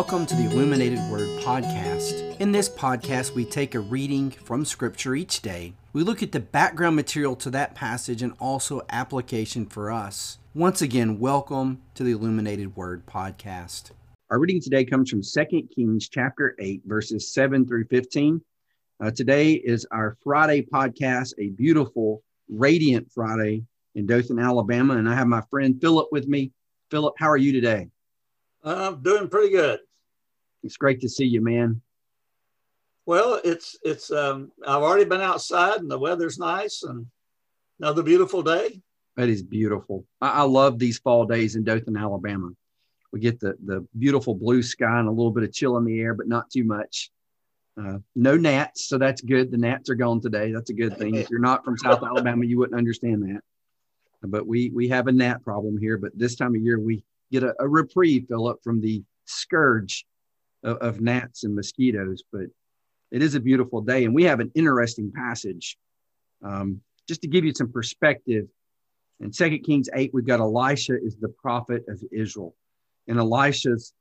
Welcome to the Illuminated Word Podcast. In this podcast, we take a reading from Scripture each day. We look at the background material to that passage and also application for us. Once again, welcome to the Illuminated Word Podcast. Our reading today comes from 2 Kings chapter 8, verses 7 through 15. Uh, today is our Friday podcast, a beautiful, radiant Friday in Dothan, Alabama. And I have my friend Philip with me. Philip, how are you today? I'm doing pretty good. It's great to see you, man. Well, it's it's um, I've already been outside and the weather's nice and another beautiful day. That is beautiful. I, I love these fall days in Dothan, Alabama. We get the the beautiful blue sky and a little bit of chill in the air, but not too much. Uh, no gnats, so that's good. The gnats are gone today. That's a good thing. If you're not from South Alabama, you wouldn't understand that. But we we have a gnat problem here. But this time of year, we get a, a reprieve, Philip, from the scourge of, of gnats and mosquitoes. But it is a beautiful day, and we have an interesting passage. Um, just to give you some perspective, in Second Kings 8, we've got Elisha is the prophet of Israel. And Elisha's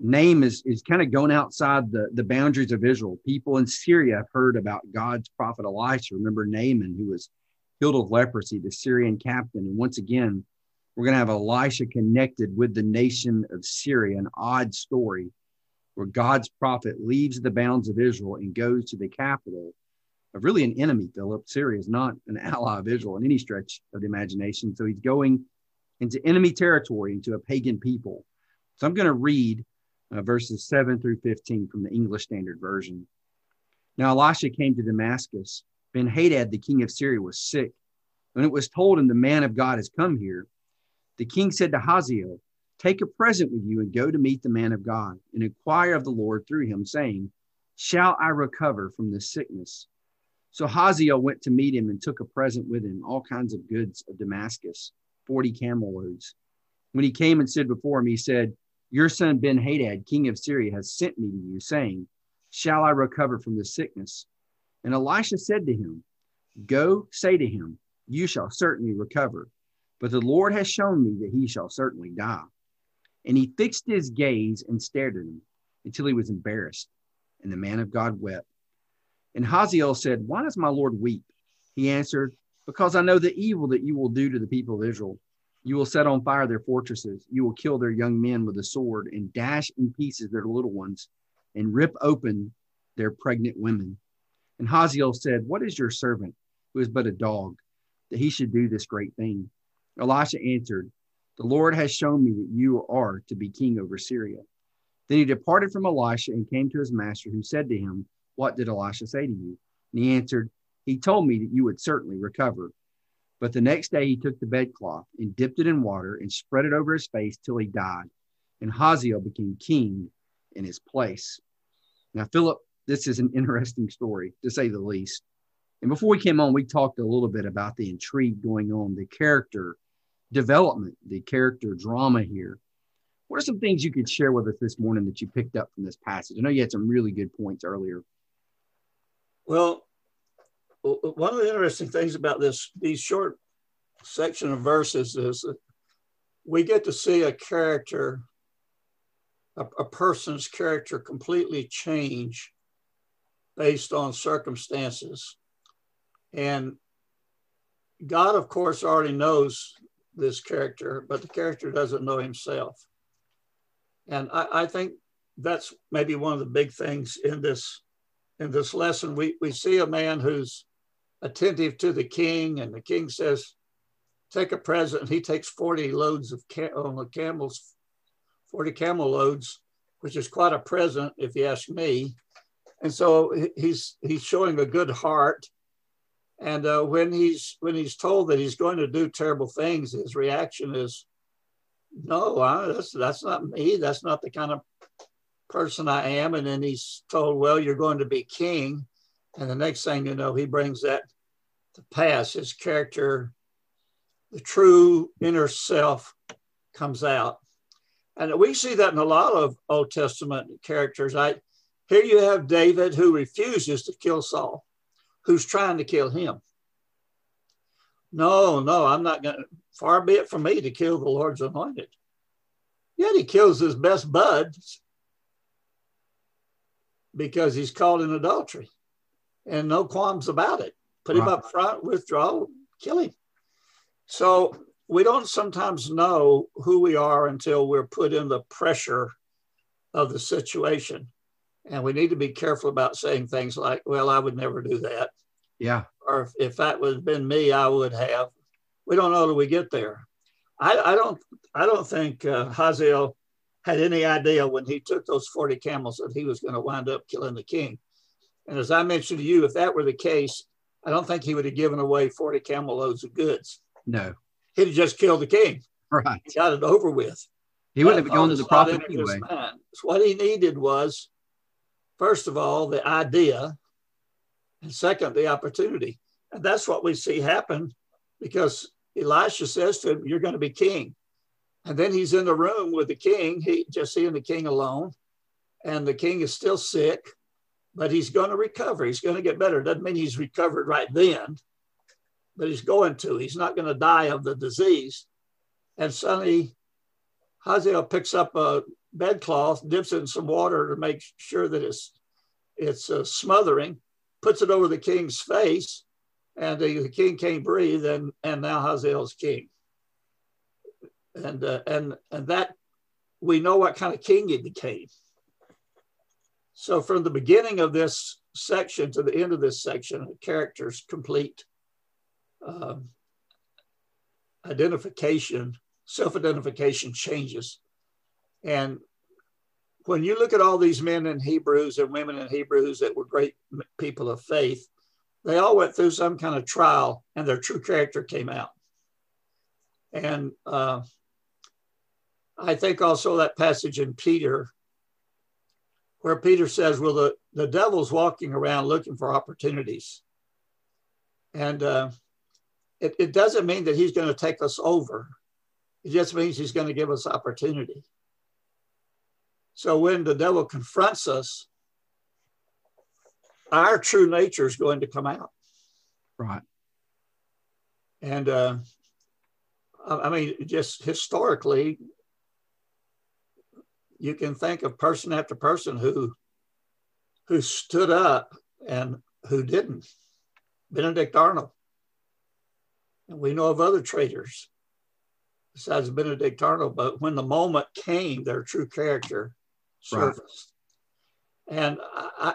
name is, is kind of going outside the, the boundaries of Israel. People in Syria have heard about God's prophet Elisha. Remember Naaman, who was healed of leprosy, the Syrian captain. And once again, we're going to have Elisha connected with the nation of Syria, an odd story where God's prophet leaves the bounds of Israel and goes to the capital of really an enemy, Philip. Syria is not an ally of Israel in any stretch of the imagination. So he's going into enemy territory, into a pagan people. So I'm going to read uh, verses 7 through 15 from the English Standard Version. Now Elisha came to Damascus. Ben Hadad, the king of Syria, was sick. When it was told him, The man of God has come here, the king said to Hazael, Take a present with you and go to meet the man of God and inquire of the Lord through him, saying, Shall I recover from this sickness? So Hazael went to meet him and took a present with him, all kinds of goods of Damascus, 40 camel loads. When he came and stood before him, he said, Your son Ben Hadad, king of Syria, has sent me to you, saying, Shall I recover from this sickness? And Elisha said to him, Go say to him, You shall certainly recover but the Lord has shown me that he shall certainly die. And he fixed his gaze and stared at him until he was embarrassed. And the man of God wept. And Hazael said, Why does my Lord weep? He answered, Because I know the evil that you will do to the people of Israel. You will set on fire their fortresses. You will kill their young men with a sword and dash in pieces their little ones and rip open their pregnant women. And Hazael said, What is your servant, who is but a dog, that he should do this great thing? Elisha answered, The Lord has shown me that you are to be king over Syria. Then he departed from Elisha and came to his master, who said to him, What did Elisha say to you? And he answered, He told me that you would certainly recover. But the next day he took the bedcloth and dipped it in water and spread it over his face till he died. And Hazael became king in his place. Now, Philip, this is an interesting story, to say the least. And before we came on, we talked a little bit about the intrigue going on, the character development, the character drama here. What are some things you could share with us this morning that you picked up from this passage? I know you had some really good points earlier. Well, one of the interesting things about this these short section of verses is that we get to see a character, a, a person's character completely change based on circumstances. And God, of course, already knows this character, but the character doesn't know himself. And I, I, think that's maybe one of the big things in this in this lesson. We we see a man who's attentive to the king, and the king says, "Take a present." He takes forty loads of ca- on the camels, forty camel loads, which is quite a present if you ask me. And so he's he's showing a good heart and uh, when he's when he's told that he's going to do terrible things, his reaction is, "No, I, that's that's not me. That's not the kind of person I am." And then he's told, "Well, you're going to be king." And the next thing you know, he brings that to pass. His character, the true inner self, comes out, and we see that in a lot of Old Testament characters. I here you have David who refuses to kill Saul who's trying to kill him. No, no, I'm not going to, far be it from me to kill the Lord's anointed. Yet he kills his best buds because he's caught in adultery and no qualms about it. Put him up front, withdraw, kill him. So we don't sometimes know who we are until we're put in the pressure of the situation. And we need to be careful about saying things like, well, I would never do that. Yeah. Or if, if that would have been me, I would have. We don't know till we get there. I, I don't I don't think uh, Hazael had any idea when he took those 40 camels that he was going to wind up killing the king. And as I mentioned to you, if that were the case, I don't think he would have given away 40 camel loads of goods. No. He'd have just killed the king. Right. He got it over with. He wouldn't have gone to the prophet anyway. What he needed was, first of all, the idea, and second, the opportunity. And that's what we see happen because Elisha says to him, You're going to be king. And then he's in the room with the king, he just seeing the king alone. And the king is still sick, but he's going to recover. He's going to get better. Doesn't mean he's recovered right then, but he's going to. He's not going to die of the disease. And suddenly, Hazael picks up a bedcloth, dips it in some water to make sure that it's it's uh, smothering, puts it over the king's face, and the, the king can't breathe, and and now Hazael's king. And uh, and and that we know what kind of king he became. So from the beginning of this section to the end of this section, the character's complete uh, identification, self-identification changes. And when you look at all these men in Hebrews and women in Hebrews that were great people of faith, they all went through some kind of trial and their true character came out. And uh, I think also that passage in Peter, where Peter says, Well, the, the devil's walking around looking for opportunities. And uh, it, it doesn't mean that he's going to take us over, it just means he's going to give us opportunity. So when the devil confronts us, our true nature is going to come out. Right. And uh, I mean, just historically, you can think of person after person who who stood up and who didn't. Benedict Arnold. And we know of other traitors besides Benedict Arnold, but when the moment came, their true character surfaced. Right. And I,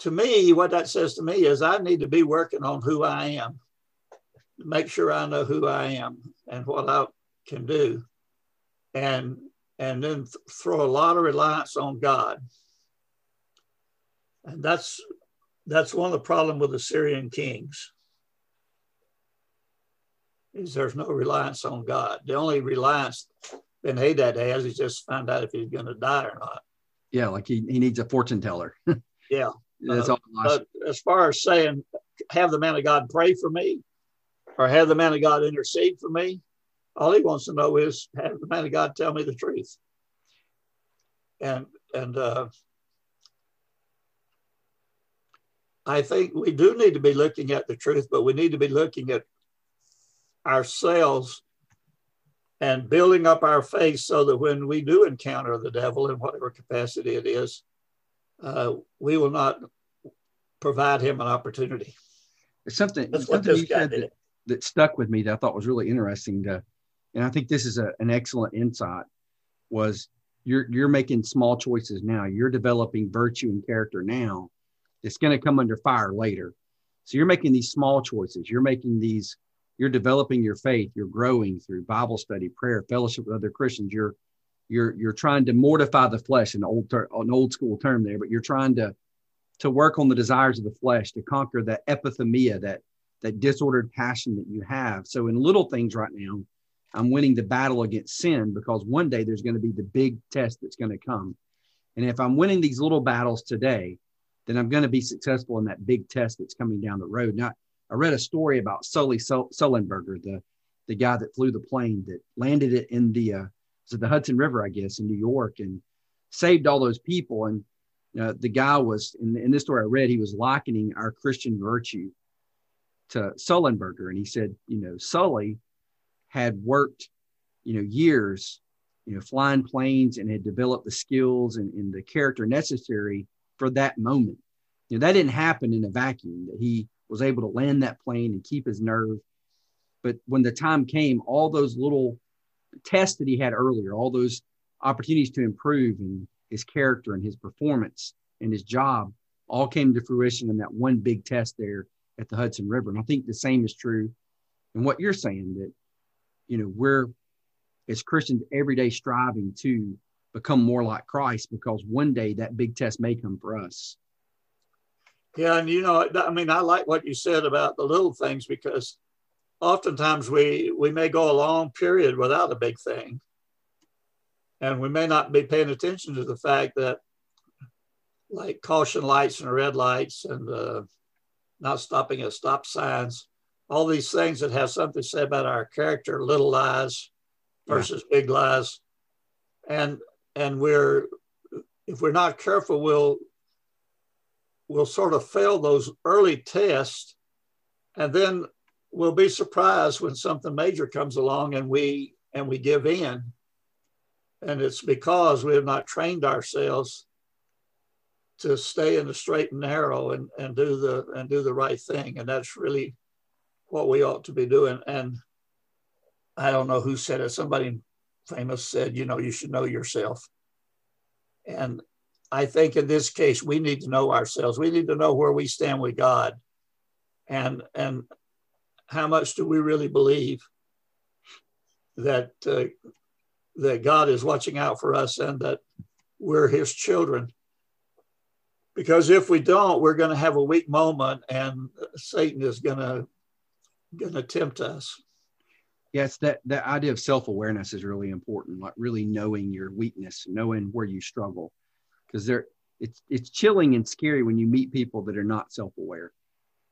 to me, what that says to me is I need to be working on who I am, make sure I know who I am and what I can do, and and then th- throw a lot of reliance on God. And that's that's one of the problem with the Syrian kings. Is there's no reliance on God. The only reliance Ben Hadad has is just find out if he's going to die or not. Yeah, like he, he needs a fortune teller. yeah. That's uh, But as far as saying, have the man of God pray for me or have the man of God intercede for me, all he wants to know is have the man of God tell me the truth. And, and, uh, I think we do need to be looking at the truth, but we need to be looking at ourselves and building up our faith so that when we do encounter the devil in whatever capacity it is, uh, we will not provide him an opportunity. It's something, That's something you said that, that, stuck with me that I thought was really interesting to, and I think this is a, an excellent insight was you're, you're making small choices now. You're developing virtue and character now. It's going to come under fire later. So you're making these small choices. You're making these, you're developing your faith. You're growing through Bible study, prayer, fellowship with other Christians. You're you're you're trying to mortify the flesh an old ter- an old school term there but you're trying to to work on the desires of the flesh to conquer that epithemia that that disordered passion that you have so in little things right now i'm winning the battle against sin because one day there's going to be the big test that's going to come and if i'm winning these little battles today then i'm going to be successful in that big test that's coming down the road now i read a story about sully sullenberger the the guy that flew the plane that landed it in the uh, to the Hudson River, I guess, in New York, and saved all those people. And uh, the guy was in, in this story I read, he was likening our Christian virtue to Sullenberger, and he said, you know, Sully had worked, you know, years, you know, flying planes and had developed the skills and, and the character necessary for that moment. You know, that didn't happen in a vacuum, that he was able to land that plane and keep his nerve. But when the time came, all those little tests that he had earlier, all those opportunities to improve in his character and his performance and his job all came to fruition in that one big test there at the Hudson River. And I think the same is true in what you're saying that, you know, we're as Christians every day striving to become more like Christ because one day that big test may come for us. Yeah, and you know, I mean, I like what you said about the little things because oftentimes we we may go a long period without a big thing, and we may not be paying attention to the fact that, like caution lights and red lights, and uh, not stopping at stop signs, all these things that have something to say about our character, little lies versus yeah. big lies, and and we're if we're not careful, we'll we'll sort of fail those early tests and then we'll be surprised when something major comes along and we and we give in. And it's because we have not trained ourselves to stay in the straight and narrow and, and do the and do the right thing. And that's really what we ought to be doing. And i don't know who said it. Somebody famous said you know you should know yourself. And I think in this case, we need to know ourselves. We need to know where we stand with God and, and how much do we really believe that, uh, that God is watching out for us and that we're his children. Because if we don't, we're going to have a weak moment and Satan is going to, going to tempt us. Yes, that, that idea of self-awareness is really important, like really knowing your weakness, knowing where you struggle because they're it's it's chilling and scary when you meet people that are not self-aware.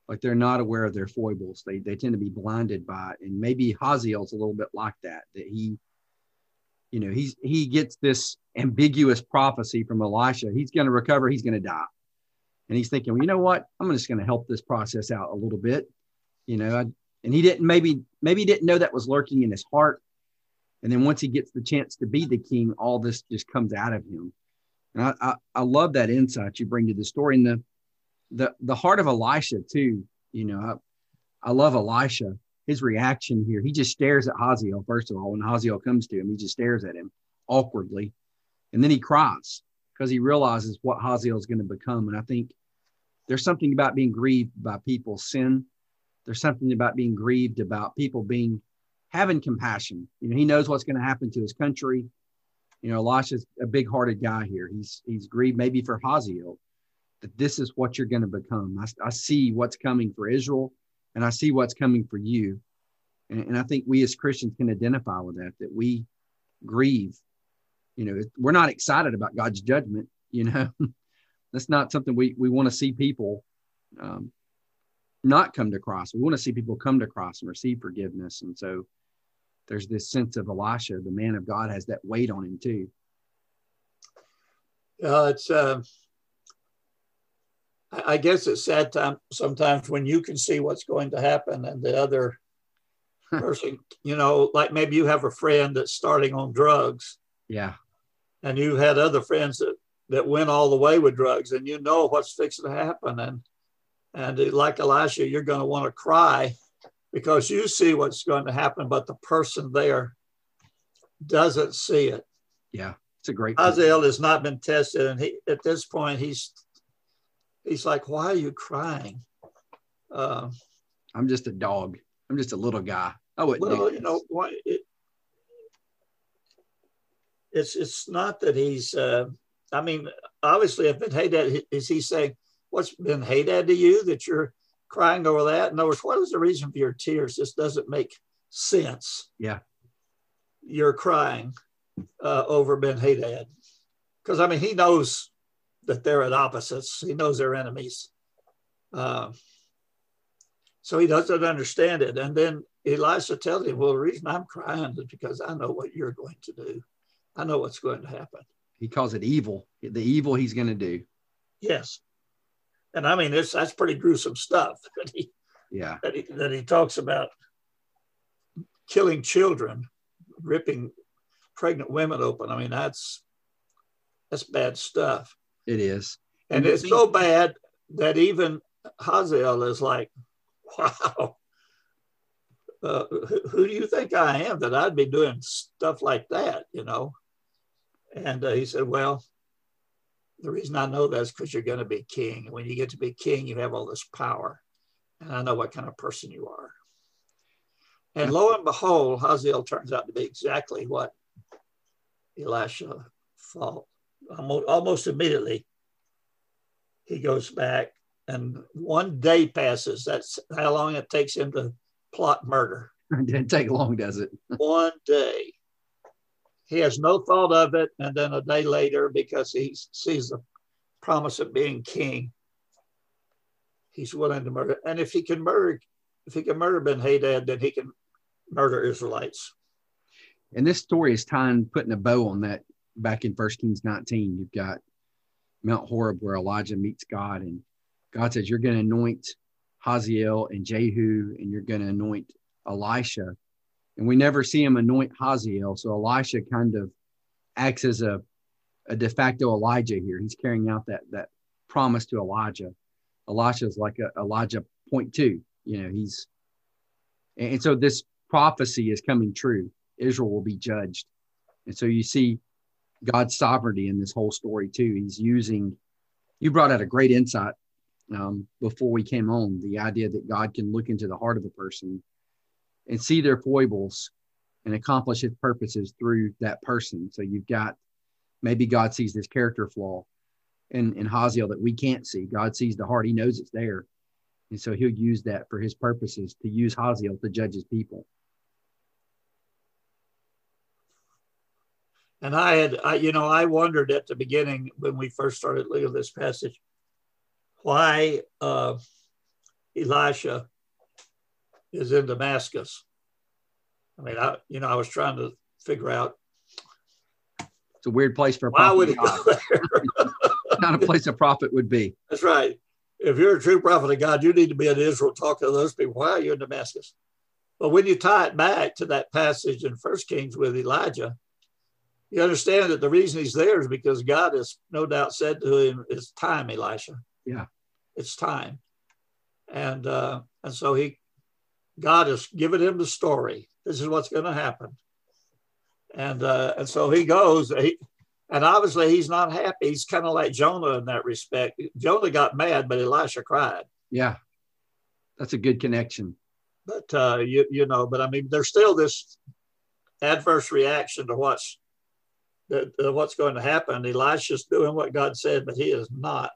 Like they're not aware of their foibles. They they tend to be blinded by it. And maybe hazael's a little bit like that that he you know he's he gets this ambiguous prophecy from elisha. He's going to recover. He's going to die. And he's thinking well you know what? I'm just going to help this process out a little bit. You know I, and he didn't maybe maybe he didn't know that was lurking in his heart. And then once he gets the chance to be the king all this just comes out of him and I, I, I love that insight you bring to the story and the, the, the heart of Elisha too. You know, I, I love Elisha, his reaction here. He just stares at Hazael. first of all, when Hazael comes to him, he just stares at him awkwardly. And then he cries because he realizes what Hazael is going to become. And I think there's something about being grieved by people's sin. There's something about being grieved about people being having compassion. You know, he knows what's going to happen to his country you know, Elisha's a big hearted guy here. He's he's grieved maybe for Hazael that this is what you're going to become. I, I, see what's coming for Israel and I see what's coming for you. And, and I think we as Christians can identify with that, that we grieve. You know, we're not excited about God's judgment. You know, that's not something we, we want to see people um, not come to Christ. We want to see people come to Christ and receive forgiveness. And so there's this sense of Elisha, the man of God, has that weight on him too. Uh, it's, uh, I guess it's sad time sometimes when you can see what's going to happen and the other person, you know, like maybe you have a friend that's starting on drugs. Yeah. And you had other friends that, that went all the way with drugs and you know what's fixing to happen. And, and like Elisha, you're going to want to cry because you see what's going to happen, but the person there doesn't see it. Yeah, it's a great. Hazael has not been tested, and he at this point he's he's like, "Why are you crying?" Uh, I'm just a dog. I'm just a little guy. I wouldn't. Well, you know why? It, it's it's not that he's. Uh, I mean, obviously, if Ben Hadad is he saying, "What's Ben Hadad to you that you're crying over that. In other words, what is the reason for your tears? This doesn't make sense. Yeah. You're crying uh, over Ben Hadad. Because, I mean, he knows that they're at opposites, he knows they're enemies. Uh, so he doesn't understand it. And then Elisha tells him, Well, the reason I'm crying is because I know what you're going to do. I know what's going to happen. He calls it evil, the evil he's going to do. Yes and I mean, it's that's pretty gruesome stuff that he, yeah, that he, that he talks about killing children, ripping pregnant women open. I mean, that's that's bad stuff. It is, And it's so bad that even Hazael is like, wow, uh, who, who, do you think I am that I'd be doing stuff like that, you know? And uh, he said, well, the reason I know that is because you're going to be king. And when you get to be king, you have all this power. And I know what kind of person you are. And lo and behold, Hazael turns out to be exactly what Elisha thought. Almost, almost immediately, he goes back, and one day passes. That's how long it takes him to plot murder. It didn't take long, does it? one day. He has no thought of it. And then a day later, because he sees the promise of being king, he's willing to murder. And if he can murder, if he can murder Ben Hadad, then he can murder Israelites. And this story is tying, putting a bow on that back in First Kings 19. You've got Mount Horeb where Elijah meets God, and God says, You're going to anoint Hazael and Jehu, and you're going to anoint Elisha. And we never see him anoint Hazael. So Elisha kind of acts as a, a de facto Elijah here. He's carrying out that, that promise to Elijah. Elisha is like a, Elijah point two. You know, he's, and so this prophecy is coming true. Israel will be judged. And so you see God's sovereignty in this whole story too. He's using, you brought out a great insight um, before we came on the idea that God can look into the heart of a person and see their foibles and accomplish his purposes through that person. So you've got maybe God sees this character flaw in, in Hazael that we can't see. God sees the heart, he knows it's there. And so he'll use that for his purposes to use Hazael to judge his people. And I had, I, you know, I wondered at the beginning when we first started looking at this passage, why uh, Elisha is in Damascus. I mean, I, you know, I was trying to figure out. It's a weird place for a why would he go there? Not a place a prophet would be. That's right. If you're a true prophet of God, you need to be in Israel, talking to those people. Why are you in Damascus? But when you tie it back to that passage in First Kings with Elijah, you understand that the reason he's there is because God has no doubt said to him, "It's time, Elisha. Yeah, it's time." And uh, and so he, God has given him the story. This is what's going to happen. And uh, and so he goes. He, and obviously he's not happy. He's kind of like Jonah in that respect. Jonah got mad, but Elisha cried. Yeah, that's a good connection. But uh, you you know, but I mean, there's still this adverse reaction to what's uh, what's going to happen. Elisha's doing what God said, but he is not.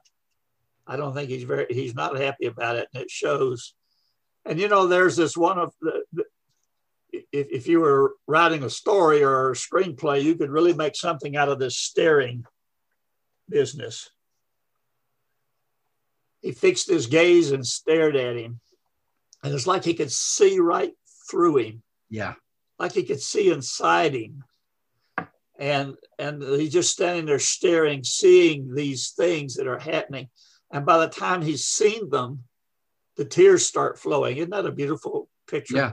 I don't think he's very, he's not happy about it. And it shows. And, you know, there's this one of the, the if, if you were writing a story or a screenplay, you could really make something out of this staring business. He fixed his gaze and stared at him. And it's like he could see right through him. Yeah. Like he could see inside him and and he's just standing there staring seeing these things that are happening and by the time he's seen them the tears start flowing. Isn't that a beautiful picture? Yeah.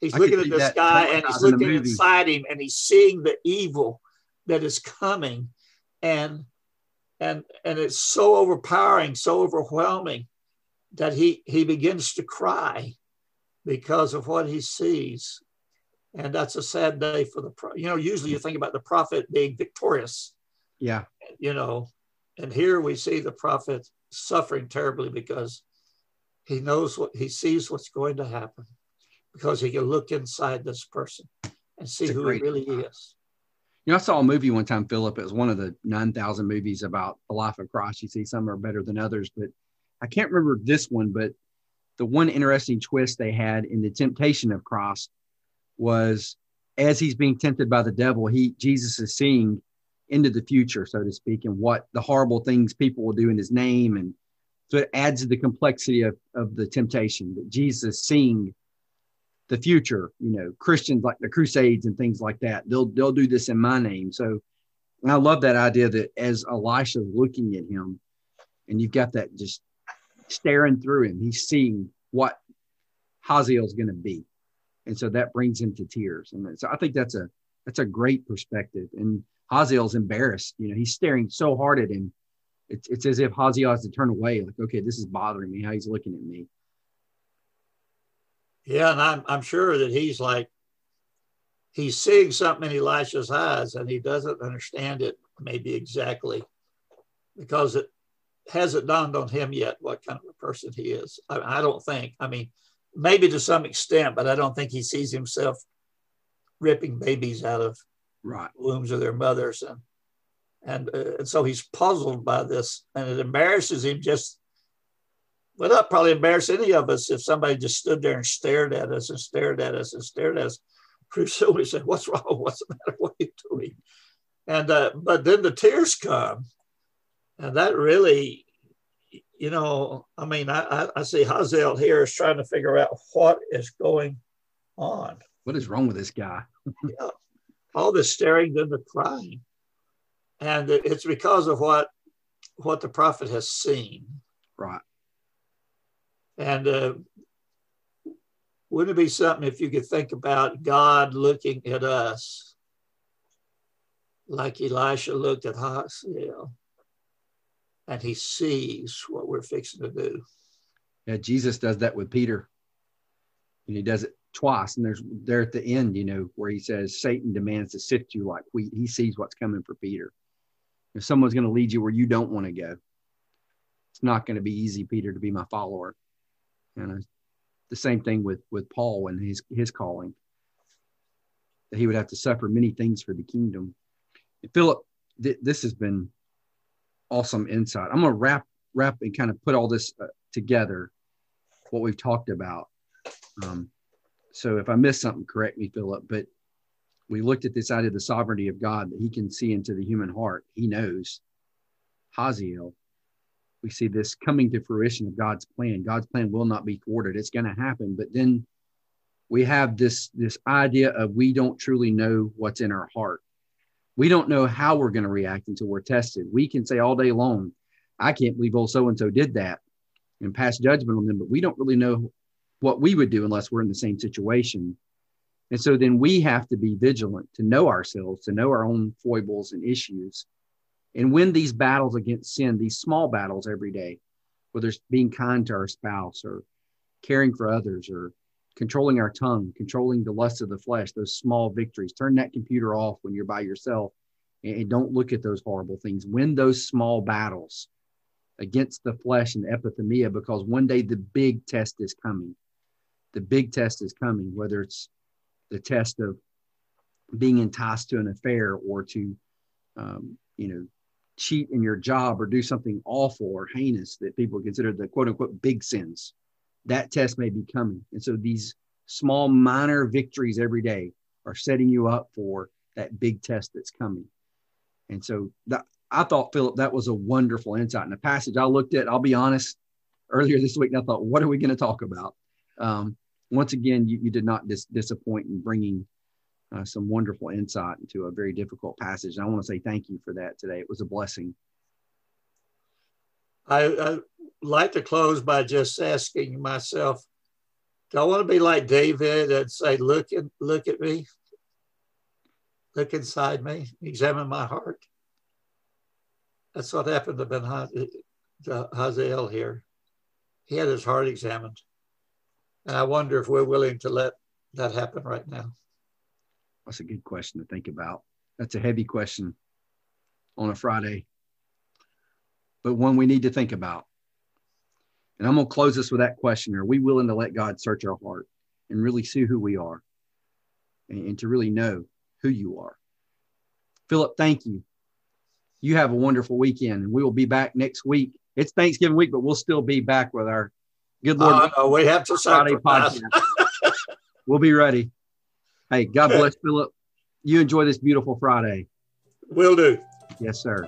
He's I looking at the sky and he's looking inside him and he's seeing the evil that is coming. And and and it's so overpowering so overwhelming that he he begins to cry because of what he sees. And that's a sad day for the you know usually you think about the prophet being victorious. Yeah. You know and here we see the prophet suffering terribly because he knows what he sees what's going to happen because he can look inside this person and see who he really is you know i saw a movie one time philip it was one of the 9000 movies about the life of christ you see some are better than others but i can't remember this one but the one interesting twist they had in the temptation of christ was as he's being tempted by the devil, he Jesus is seeing into the future, so to speak, and what the horrible things people will do in his name. And so it adds to the complexity of, of the temptation that Jesus seeing the future, you know, Christians like the Crusades and things like that. They'll they'll do this in my name. So I love that idea that as Elisha's looking at him, and you've got that just staring through him, he's seeing what Hazael's going to be and so that brings him to tears. And so I think that's a that's a great perspective. And Hazael's embarrassed. You know, he's staring so hard at him it's, it's as if Hazael has to turn away, like, okay, this is bothering me, how he's looking at me. Yeah, and I'm, I'm sure that he's like, he's seeing something in Elisha's eyes and he doesn't understand it maybe exactly because it hasn't dawned on him yet what kind of a person he is. I, I don't think, I mean, maybe to some extent, but I don't think he sees himself ripping babies out of right. wombs of their mothers. And, and, uh, and so he's puzzled by this and it embarrasses him just, well, not probably embarrass any of us if somebody just stood there and stared at us and stared at us and stared at us. Pretty soon we said, what's wrong? What's the matter? What are you doing? And, uh, but then the tears come and that really, you know, I mean, I, I see Hazael here is trying to figure out what is going on. What is wrong with this guy? yeah. All the staring, then the crying. And it's because of what what the prophet has seen. Right. And uh, wouldn't it be something if you could think about God looking at us like Elisha looked at Hazael? and he sees what we're fixing to do. Yeah, Jesus does that with Peter. And he does it twice. And there's there at the end, you know, where he says, Satan demands to sift you like wheat. He sees what's coming for Peter. If someone's going to lead you where you don't want to go, it's not going to be easy, Peter, to be my follower. And the same thing with with Paul and his his calling. That he would have to suffer many things for the kingdom. And Philip, th- this has been awesome insight. I'm going to wrap wrap and kind of put all this uh, together, what we've talked about. Um, so if I missed something, correct me, Philip. But we looked at this idea of the sovereignty of God that He can see into the human heart. He knows. Hazael. We see this coming to fruition of God's plan. God's plan will not be thwarted. It's going to happen. But then we have this this idea of we don't truly know what's in our heart we don't know how we're going to react until we're tested. We can say all day long, I can't believe old so and so did that and pass judgment on them, but we don't really know what we would do unless we're in the same situation. And so then we have to be vigilant to know ourselves, to know our own foibles and issues, and win these battles against sin, these small battles every day, whether it's being kind to our spouse or caring for others or controlling our tongue, controlling the lust of the flesh, those small victories. Turn that computer off when you're by yourself and don't look at those horrible things. Win those small battles against the flesh and the epithemia because one day the big test is coming. The big test is coming, whether it's the test of being enticed to an affair or to, um, you know, cheat in your job or do something awful or heinous that people consider the quote unquote big sins that test may be coming. And so these small, minor victories every day are setting you up for that big test that's coming. And so that, I thought, Philip, that was a wonderful insight in the passage. I looked at, I'll be honest, earlier this week, and I thought, what are we going to talk about? Um, once again, you, you did not dis- disappoint in bringing uh, some wonderful insight into a very difficult passage. And I want to say thank you for that today. It was a blessing. I, I like to close by just asking myself, do I want to be like David and say, look at, look at me, look inside me, examine my heart? That's what happened to Ben Hazael here. He had his heart examined. And I wonder if we're willing to let that happen right now. That's a good question to think about. That's a heavy question on a Friday, but one we need to think about. And I'm going to close this with that question Are we willing to let God search our heart and really see who we are and, and to really know who you are? Philip, thank you. You have a wonderful weekend, and we will be back next week. It's Thanksgiving week, but we'll still be back with our good Lord. Uh, we have to Friday podcast. we'll be ready. Hey, God bless Philip. You enjoy this beautiful Friday. Will do. Yes, sir.